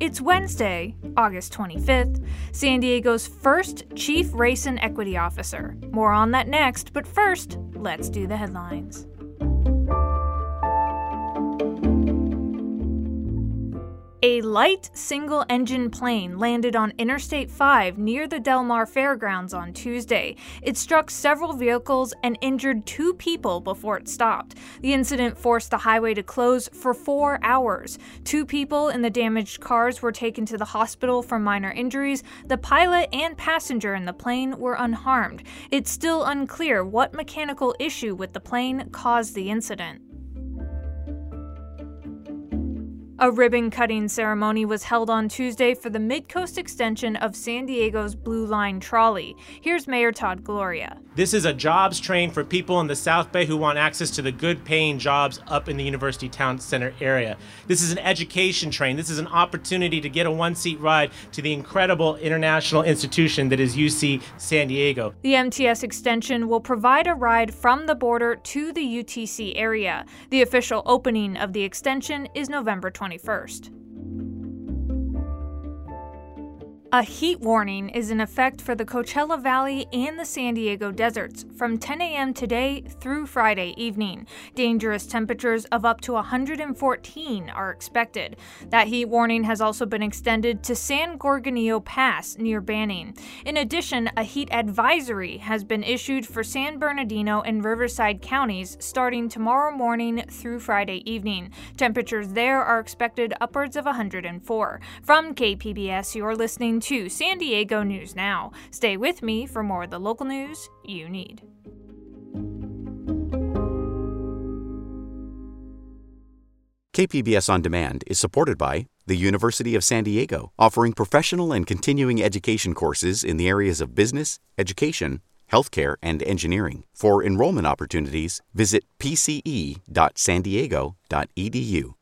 It's Wednesday, August 25th, San Diego's first Chief Race and Equity Officer. More on that next, but first, let's do the headlines. A light single engine plane landed on Interstate 5 near the Del Mar Fairgrounds on Tuesday. It struck several vehicles and injured two people before it stopped. The incident forced the highway to close for four hours. Two people in the damaged cars were taken to the hospital for minor injuries. The pilot and passenger in the plane were unharmed. It's still unclear what mechanical issue with the plane caused the incident. A ribbon cutting ceremony was held on Tuesday for the Midcoast extension of San Diego's Blue Line trolley. Here's Mayor Todd Gloria. This is a jobs train for people in the South Bay who want access to the good paying jobs up in the University Town Center area. This is an education train. This is an opportunity to get a one seat ride to the incredible international institution that is UC San Diego. The MTS extension will provide a ride from the border to the UTC area. The official opening of the extension is November 20. 21st. A heat warning is in effect for the Coachella Valley and the San Diego deserts from 10 a.m. today through Friday evening. Dangerous temperatures of up to 114 are expected. That heat warning has also been extended to San Gorgonio Pass near Banning. In addition, a heat advisory has been issued for San Bernardino and Riverside counties starting tomorrow morning through Friday evening. Temperatures there are expected upwards of 104. From KPBS, you're listening to San Diego News Now. Stay with me for more of the local news you need. KPBS On Demand is supported by the University of San Diego, offering professional and continuing education courses in the areas of business, education, healthcare, and engineering. For enrollment opportunities, visit pce.sandiego.edu.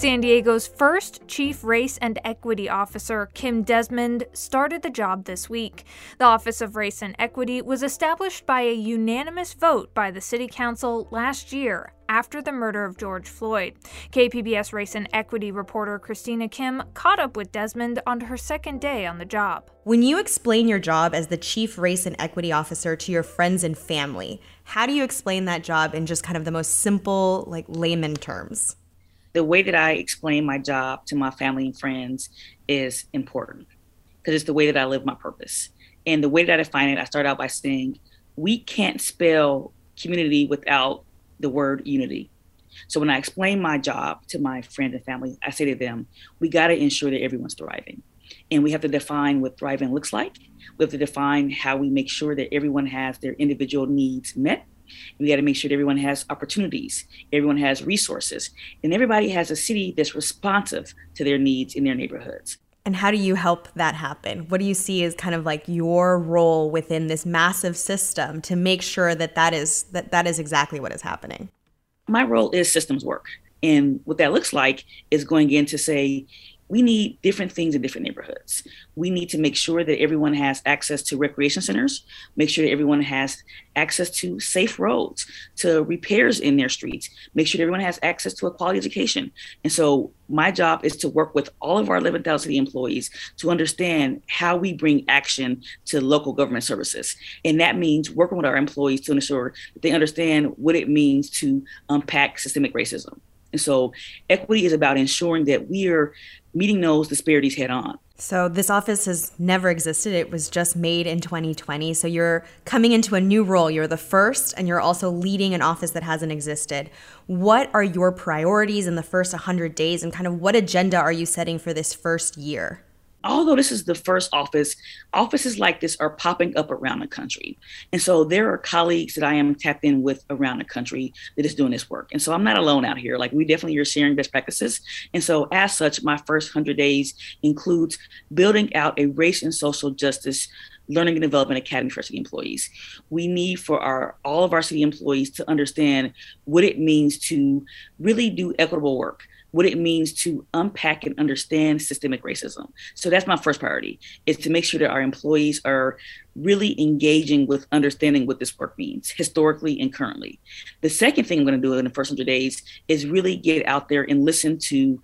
San Diego's first Chief Race and Equity Officer, Kim Desmond, started the job this week. The Office of Race and Equity was established by a unanimous vote by the City Council last year after the murder of George Floyd. KPBS Race and Equity reporter Christina Kim caught up with Desmond on her second day on the job. When you explain your job as the Chief Race and Equity Officer to your friends and family, how do you explain that job in just kind of the most simple, like layman terms? The way that I explain my job to my family and friends is important because it's the way that I live my purpose. And the way that I define it, I start out by saying, we can't spell community without the word unity. So when I explain my job to my friends and family, I say to them, we got to ensure that everyone's thriving. And we have to define what thriving looks like. We have to define how we make sure that everyone has their individual needs met we got to make sure that everyone has opportunities, everyone has resources, and everybody has a city that's responsive to their needs in their neighborhoods. And how do you help that happen? What do you see as kind of like your role within this massive system to make sure that that is that that is exactly what is happening? My role is systems work. And what that looks like is going in to say, we need different things in different neighborhoods. We need to make sure that everyone has access to recreation centers, make sure that everyone has access to safe roads, to repairs in their streets, make sure that everyone has access to a quality education. And so my job is to work with all of our 11,000 city employees to understand how we bring action to local government services. And that means working with our employees to ensure that they understand what it means to unpack systemic racism. And so equity is about ensuring that we are meeting those disparities head on. So this office has never existed. It was just made in 2020. So you're coming into a new role. You're the first and you're also leading an office that hasn't existed. What are your priorities in the first 100 days and kind of what agenda are you setting for this first year? Although this is the first office, offices like this are popping up around the country. And so there are colleagues that I am tapped in with around the country that is doing this work. And so I'm not alone out here. Like we definitely are sharing best practices. And so as such, my first 100 days includes building out a race and social justice learning and development academy for city employees. We need for our all of our city employees to understand what it means to really do equitable work what it means to unpack and understand systemic racism. So that's my first priority is to make sure that our employees are really engaging with understanding what this work means historically and currently. The second thing I'm going to do in the first 100 days is really get out there and listen to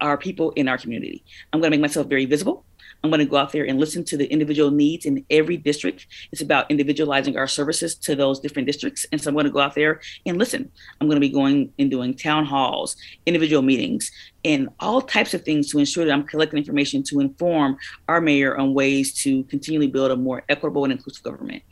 our people in our community. I'm going to make myself very visible. I'm going to go out there and listen to the individual needs in every district. It's about individualizing our services to those different districts. And so I'm going to go out there and listen. I'm going to be going and doing town halls, individual meetings, and all types of things to ensure that I'm collecting information to inform our mayor on ways to continually build a more equitable and inclusive government.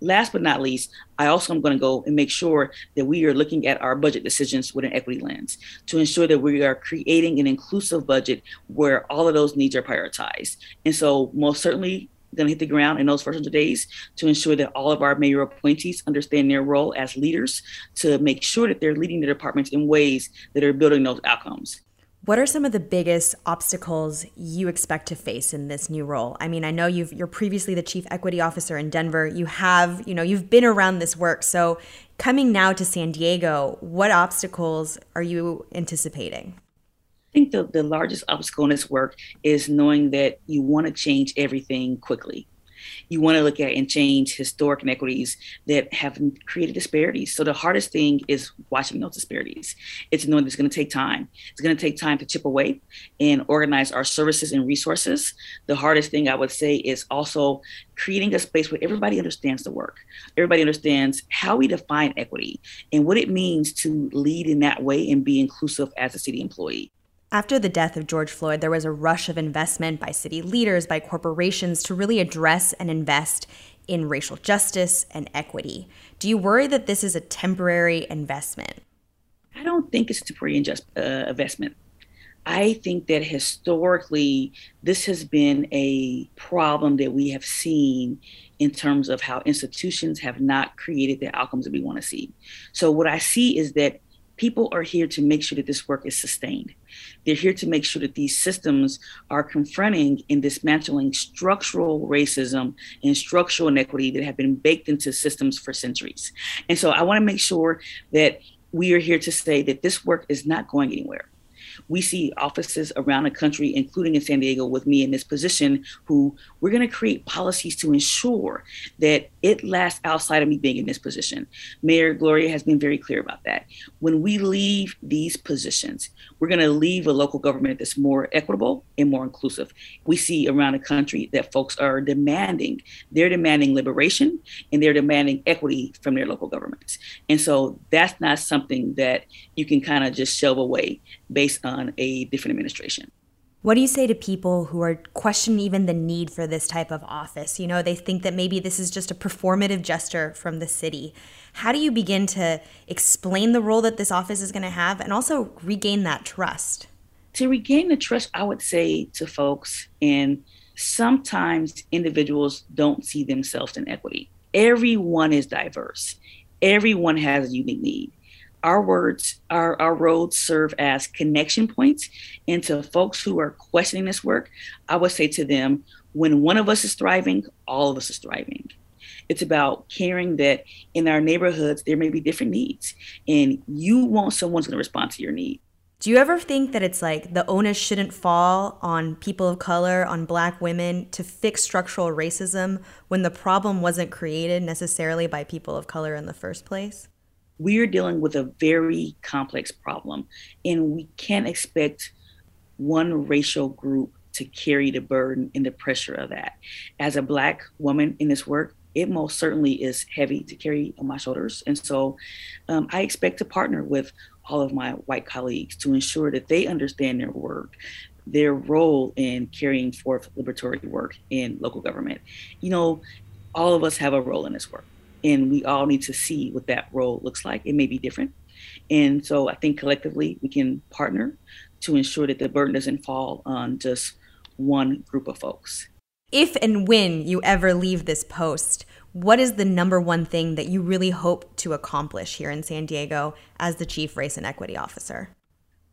Last but not least, I also am going to go and make sure that we are looking at our budget decisions with an equity lens to ensure that we are creating an inclusive budget where all of those needs are prioritized. And so, most certainly, going to hit the ground in those first 100 days to ensure that all of our mayor appointees understand their role as leaders to make sure that they're leading the departments in ways that are building those outcomes. What are some of the biggest obstacles you expect to face in this new role? I mean, I know you've you're previously the chief equity officer in Denver. You have, you know, you've been around this work. So, coming now to San Diego, what obstacles are you anticipating? I think the, the largest obstacle in this work is knowing that you want to change everything quickly you want to look at and change historic inequities that have created disparities. So the hardest thing is watching those disparities. It's knowing it's going to take time. It's going to take time to chip away and organize our services and resources. The hardest thing I would say is also creating a space where everybody understands the work. Everybody understands how we define equity and what it means to lead in that way and be inclusive as a city employee. After the death of George Floyd, there was a rush of investment by city leaders, by corporations to really address and invest in racial justice and equity. Do you worry that this is a temporary investment? I don't think it's a temporary uh, investment. I think that historically, this has been a problem that we have seen in terms of how institutions have not created the outcomes that we want to see. So, what I see is that people are here to make sure that this work is sustained. They're here to make sure that these systems are confronting and dismantling structural racism and structural inequity that have been baked into systems for centuries. And so I want to make sure that we are here to say that this work is not going anywhere we see offices around the country, including in San Diego, with me in this position, who we're going to create policies to ensure that it lasts outside of me being in this position. Mayor Gloria has been very clear about that. When we leave these positions, we're going to leave a local government that's more equitable and more inclusive. We see around the country that folks are demanding, they're demanding liberation and they're demanding equity from their local governments. And so that's not something that you can kind of just shove away based on a different administration. What do you say to people who are questioning even the need for this type of office? You know, they think that maybe this is just a performative gesture from the city. How do you begin to explain the role that this office is going to have and also regain that trust? To regain the trust, I would say to folks, and sometimes individuals don't see themselves in equity. Everyone is diverse, everyone has a unique need our words, our, our roads serve as connection points. And to folks who are questioning this work, I would say to them, when one of us is thriving, all of us is thriving. It's about caring that in our neighborhoods, there may be different needs, and you want someone's going to respond to your need. Do you ever think that it's like the onus shouldn't fall on people of color, on black women to fix structural racism when the problem wasn't created necessarily by people of color in the first place? We are dealing with a very complex problem, and we can't expect one racial group to carry the burden and the pressure of that. As a Black woman in this work, it most certainly is heavy to carry on my shoulders. And so um, I expect to partner with all of my white colleagues to ensure that they understand their work, their role in carrying forth liberatory work in local government. You know, all of us have a role in this work and we all need to see what that role looks like. It may be different. And so I think collectively we can partner to ensure that the burden doesn't fall on just one group of folks. If and when you ever leave this post, what is the number one thing that you really hope to accomplish here in San Diego as the Chief Race and Equity Officer?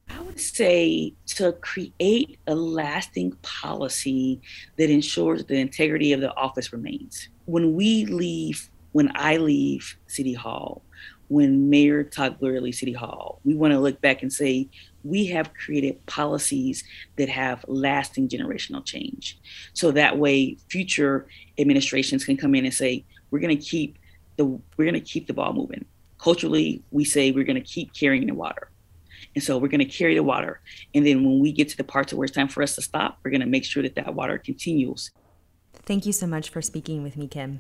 I would say to create a lasting policy that ensures the integrity of the office remains. When we leave, when I leave City Hall, when Mayor Todd Gloria leaves City Hall, we want to look back and say we have created policies that have lasting generational change. So that way, future administrations can come in and say, we're to keep the we're to keep the ball moving. Culturally, we say we're going to keep carrying the water. And so we're going to carry the water. And then when we get to the parts where it's time for us to stop, we're going to make sure that that water continues. Thank you so much for speaking with me, Kim.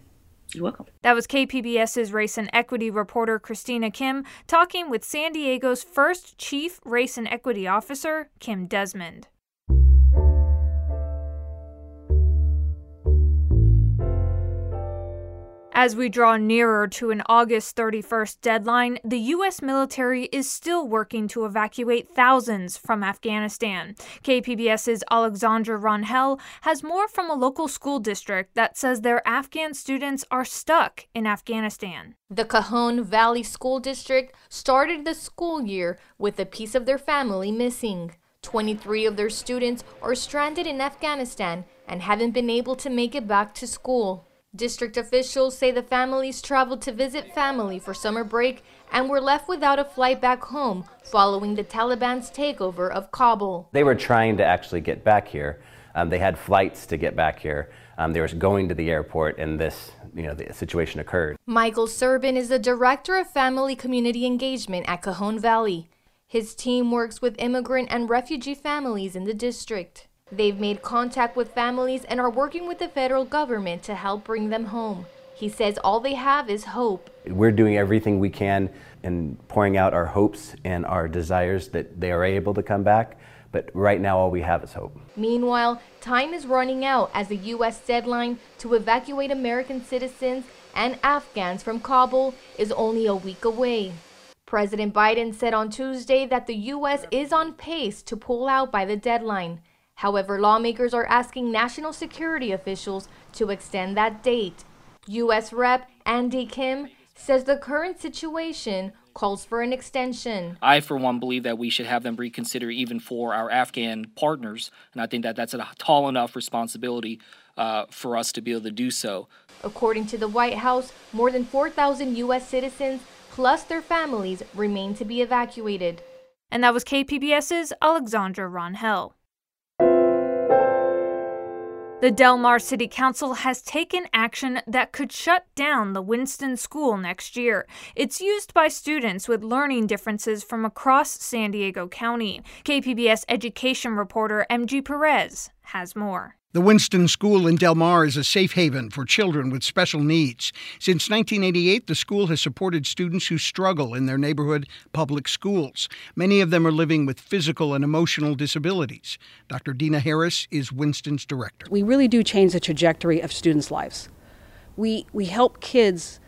You're welcome. That was KPBS's race and equity reporter Christina Kim talking with San Diego's first chief race and equity officer, Kim Desmond. As we draw nearer to an August 31st deadline, the U.S. military is still working to evacuate thousands from Afghanistan. KPBS's Alexandra Rangel has more from a local school district that says their Afghan students are stuck in Afghanistan. The Cajon Valley School District started the school year with a piece of their family missing. 23 of their students are stranded in Afghanistan and haven't been able to make it back to school. District officials say the families traveled to visit family for summer break and were left without a flight back home following the Taliban's takeover of Kabul. They were trying to actually get back here. Um, they had flights to get back here. Um, they were going to the airport, and this, you know, the situation occurred. Michael Serbin is the director of family community engagement at Cajon Valley. His team works with immigrant and refugee families in the district. They've made contact with families and are working with the federal government to help bring them home. He says all they have is hope. We're doing everything we can and pouring out our hopes and our desires that they are able to come back. But right now, all we have is hope. Meanwhile, time is running out as the U.S. deadline to evacuate American citizens and Afghans from Kabul is only a week away. President Biden said on Tuesday that the U.S. is on pace to pull out by the deadline. However, lawmakers are asking national security officials to extend that date. U.S. Rep. Andy Kim says the current situation calls for an extension. I, for one, believe that we should have them reconsider even for our Afghan partners, and I think that that's a tall enough responsibility uh, for us to be able to do so. According to the White House, more than 4,000 U.S. citizens plus their families remain to be evacuated. And that was KPBS's Alexandra Rangel. The Del Mar City Council has taken action that could shut down the Winston School next year. It's used by students with learning differences from across San Diego County. KPBS education reporter MG Perez has more. The Winston School in Del Mar is a safe haven for children with special needs. Since 1988, the school has supported students who struggle in their neighborhood public schools. Many of them are living with physical and emotional disabilities. Dr. Dina Harris is Winston's director. We really do change the trajectory of students' lives. We, we help kids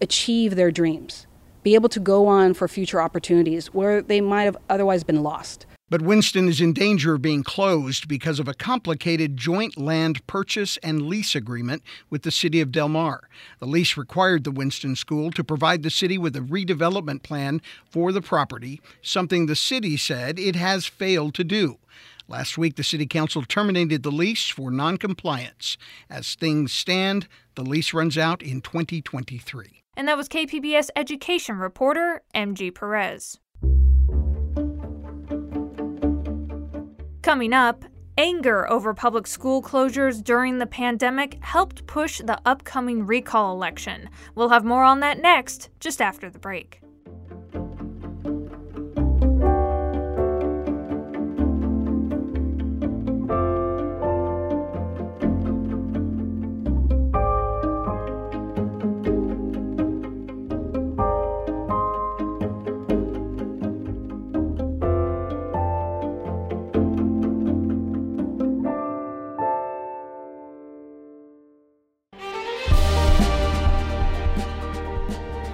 achieve their dreams, be able to go on for future opportunities where they might have otherwise been lost. But Winston is in danger of being closed because of a complicated joint land purchase and lease agreement with the city of Del Mar. The lease required the Winston School to provide the city with a redevelopment plan for the property, something the city said it has failed to do. Last week, the City Council terminated the lease for noncompliance. As things stand, the lease runs out in 2023. And that was KPBS education reporter MG Perez. Coming up, anger over public school closures during the pandemic helped push the upcoming recall election. We'll have more on that next, just after the break.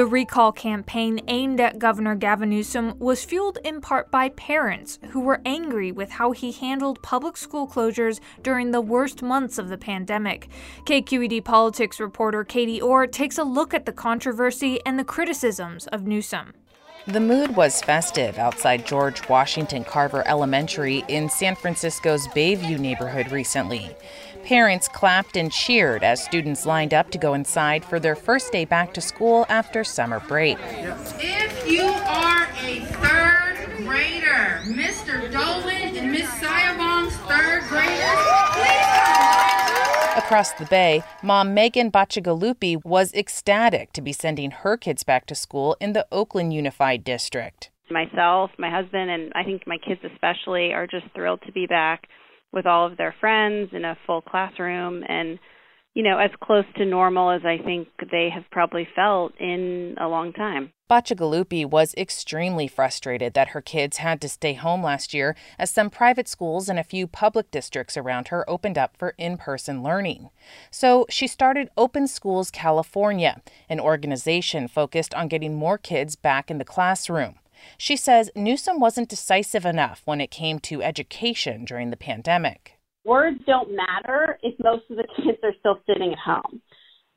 The recall campaign aimed at Governor Gavin Newsom was fueled in part by parents who were angry with how he handled public school closures during the worst months of the pandemic. KQED politics reporter Katie Orr takes a look at the controversy and the criticisms of Newsom. The mood was festive outside George Washington Carver Elementary in San Francisco's Bayview neighborhood recently. Parents clapped and cheered as students lined up to go inside for their first day back to school after summer break. If you are a third grader, Mr. Dolan and Miss Sayabong's third graders, please. Across the bay, mom Megan Bacigalupi was ecstatic to be sending her kids back to school in the Oakland Unified District. Myself, my husband, and I think my kids especially are just thrilled to be back with all of their friends in a full classroom and you know as close to normal as I think they have probably felt in a long time. Bacigalupi was extremely frustrated that her kids had to stay home last year as some private schools and a few public districts around her opened up for in person learning. So she started Open Schools California, an organization focused on getting more kids back in the classroom. She says Newsom wasn't decisive enough when it came to education during the pandemic. Words don't matter if most of the kids are still sitting at home.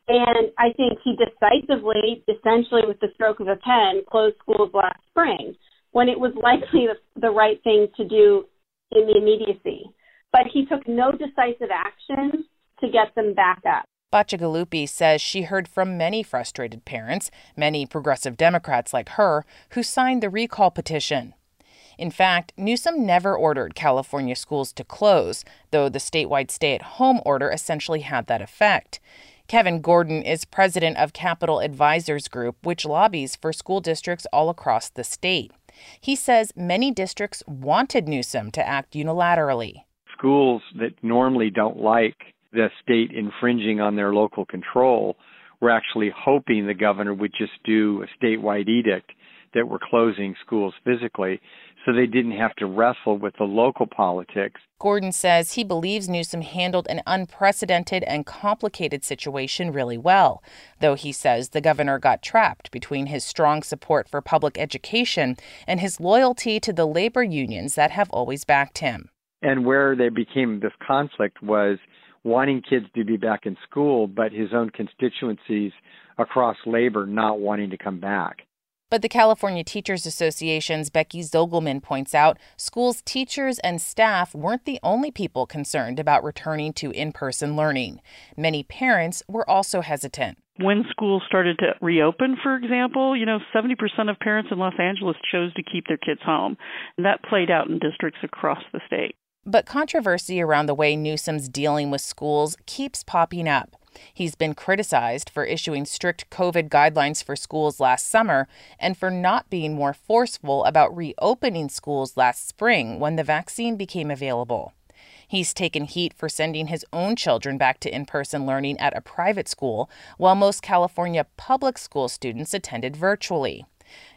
And I think he decisively, essentially with the stroke of a pen, closed schools last spring when it was likely the, the right thing to do in the immediacy. But he took no decisive action to get them back up. Bacigalupi says she heard from many frustrated parents, many progressive Democrats like her, who signed the recall petition. In fact, Newsom never ordered California schools to close, though the statewide stay at home order essentially had that effect. Kevin Gordon is president of Capitol Advisors Group, which lobbies for school districts all across the state. He says many districts wanted Newsom to act unilaterally. Schools that normally don't like the state infringing on their local control. We're actually hoping the governor would just do a statewide edict that we're closing schools physically so they didn't have to wrestle with the local politics. Gordon says he believes Newsom handled an unprecedented and complicated situation really well, though he says the governor got trapped between his strong support for public education and his loyalty to the labor unions that have always backed him. And where they became this conflict was wanting kids to be back in school, but his own constituencies across labor not wanting to come back. But the California Teachers Association's Becky Zogelman points out schools' teachers and staff weren't the only people concerned about returning to in person learning. Many parents were also hesitant. When schools started to reopen, for example, you know, 70% of parents in Los Angeles chose to keep their kids home. And that played out in districts across the state. But controversy around the way Newsom's dealing with schools keeps popping up. He's been criticized for issuing strict COVID guidelines for schools last summer and for not being more forceful about reopening schools last spring when the vaccine became available. He's taken heat for sending his own children back to in person learning at a private school, while most California public school students attended virtually.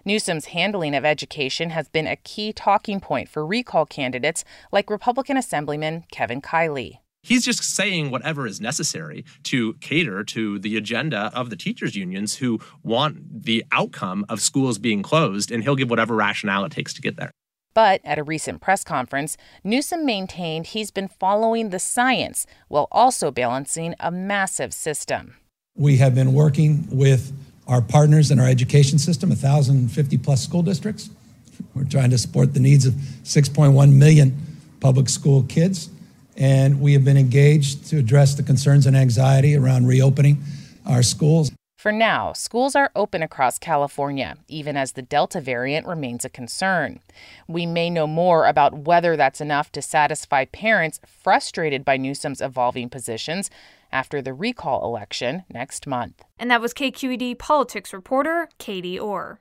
Newsom's handling of education has been a key talking point for recall candidates like Republican Assemblyman Kevin Kiley. He's just saying whatever is necessary to cater to the agenda of the teachers' unions who want the outcome of schools being closed, and he'll give whatever rationale it takes to get there. But at a recent press conference, Newsom maintained he's been following the science while also balancing a massive system. We have been working with our partners in our education system, 1,050 plus school districts. We're trying to support the needs of 6.1 million public school kids. And we have been engaged to address the concerns and anxiety around reopening our schools. For now, schools are open across California, even as the Delta variant remains a concern. We may know more about whether that's enough to satisfy parents frustrated by Newsom's evolving positions after the recall election next month. And that was KQED politics reporter Katie Orr.